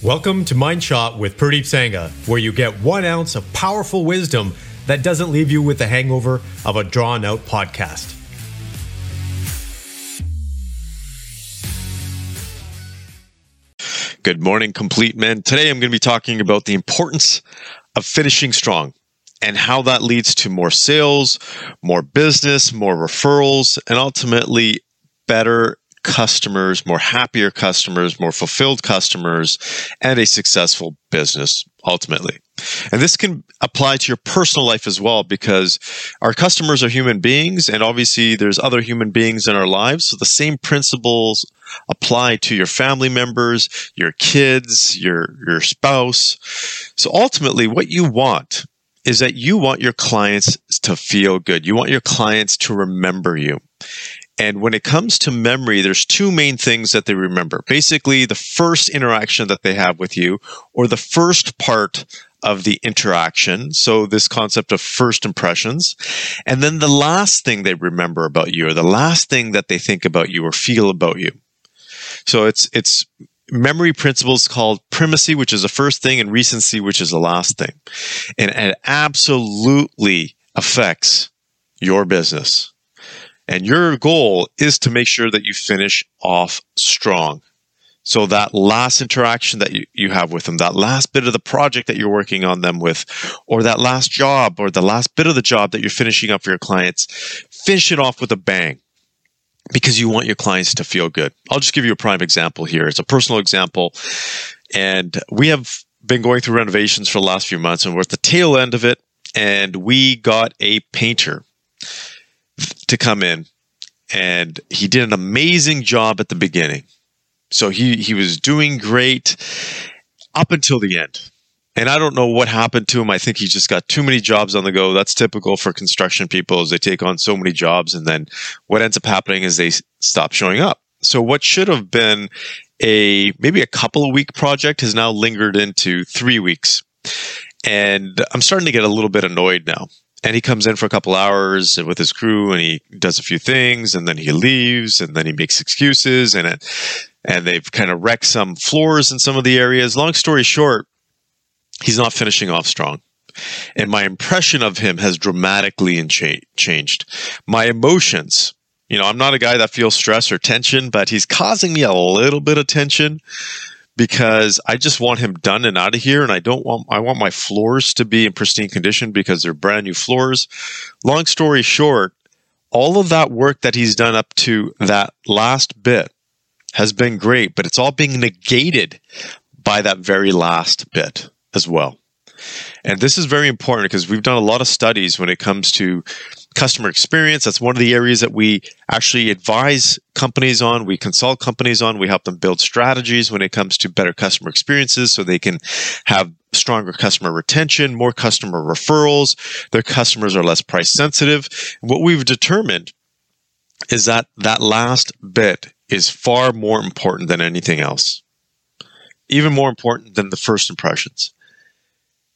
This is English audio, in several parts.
Welcome to Mind Shot with Purdeep Sangha, where you get one ounce of powerful wisdom that doesn't leave you with the hangover of a drawn out podcast. Good morning, complete men. Today I'm going to be talking about the importance of finishing strong and how that leads to more sales, more business, more referrals, and ultimately better customers, more happier customers, more fulfilled customers, and a successful business ultimately. And this can apply to your personal life as well because our customers are human beings and obviously there's other human beings in our lives. So the same principles apply to your family members, your kids, your, your spouse. So ultimately what you want is that you want your clients to feel good. You want your clients to remember you. And when it comes to memory, there's two main things that they remember. Basically, the first interaction that they have with you, or the first part of the interaction. So this concept of first impressions. And then the last thing they remember about you, or the last thing that they think about you or feel about you. So it's, it's memory principles called primacy, which is the first thing, and recency, which is the last thing. And it absolutely affects your business. And your goal is to make sure that you finish off strong. So that last interaction that you, you have with them, that last bit of the project that you're working on them with, or that last job or the last bit of the job that you're finishing up for your clients, finish it off with a bang because you want your clients to feel good. I'll just give you a prime example here. It's a personal example. And we have been going through renovations for the last few months and we're at the tail end of it. And we got a painter to come in and he did an amazing job at the beginning. So he, he was doing great up until the end. And I don't know what happened to him. I think he just got too many jobs on the go. That's typical for construction people as they take on so many jobs. And then what ends up happening is they stop showing up. So what should have been a maybe a couple of week project has now lingered into three weeks. And I'm starting to get a little bit annoyed now and he comes in for a couple hours with his crew and he does a few things and then he leaves and then he makes excuses and it, and they've kind of wrecked some floors in some of the areas. Long story short he's not finishing off strong. And my impression of him has dramatically cha- changed. My emotions you know i'm not a guy that feels stress or tension but he's causing me a little bit of tension because I just want him done and out of here. And I don't want, I want my floors to be in pristine condition because they're brand new floors. Long story short, all of that work that he's done up to that last bit has been great, but it's all being negated by that very last bit as well. And this is very important because we've done a lot of studies when it comes to customer experience. That's one of the areas that we actually advise companies on. We consult companies on. We help them build strategies when it comes to better customer experiences so they can have stronger customer retention, more customer referrals. Their customers are less price sensitive. What we've determined is that that last bit is far more important than anything else. Even more important than the first impressions.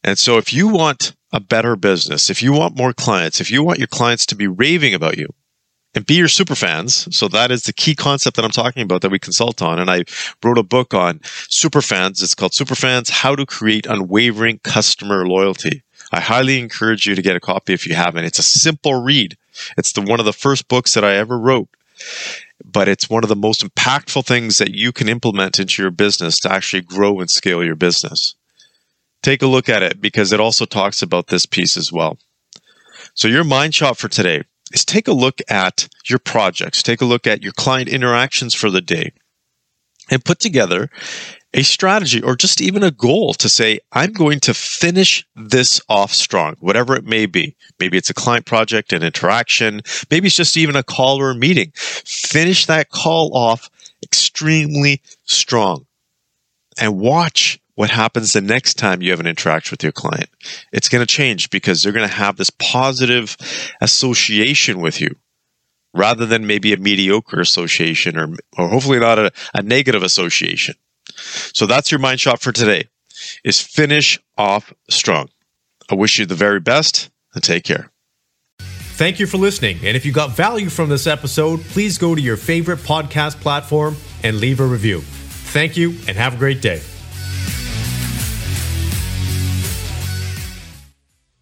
And so if you want a better business, if you want more clients, if you want your clients to be raving about you and be your super fans, so that is the key concept that I'm talking about that we consult on. And I wrote a book on super fans. It's called Super Fans, How to Create Unwavering Customer Loyalty. I highly encourage you to get a copy if you haven't. It's a simple read. It's the one of the first books that I ever wrote but it's one of the most impactful things that you can implement into your business to actually grow and scale your business take a look at it because it also talks about this piece as well. So your mind shot for today is take a look at your projects, take a look at your client interactions for the day and put together a strategy or just even a goal to say, I'm going to finish this off strong, whatever it may be. Maybe it's a client project, an interaction. Maybe it's just even a call or a meeting. Finish that call off extremely strong and watch what happens the next time you have an interaction with your client. It's going to change because they're going to have this positive association with you rather than maybe a mediocre association or, or hopefully not a, a negative association. So that's your mind shot for today is finish off strong. I wish you the very best and take care. Thank you for listening. And if you got value from this episode, please go to your favorite podcast platform and leave a review. Thank you and have a great day.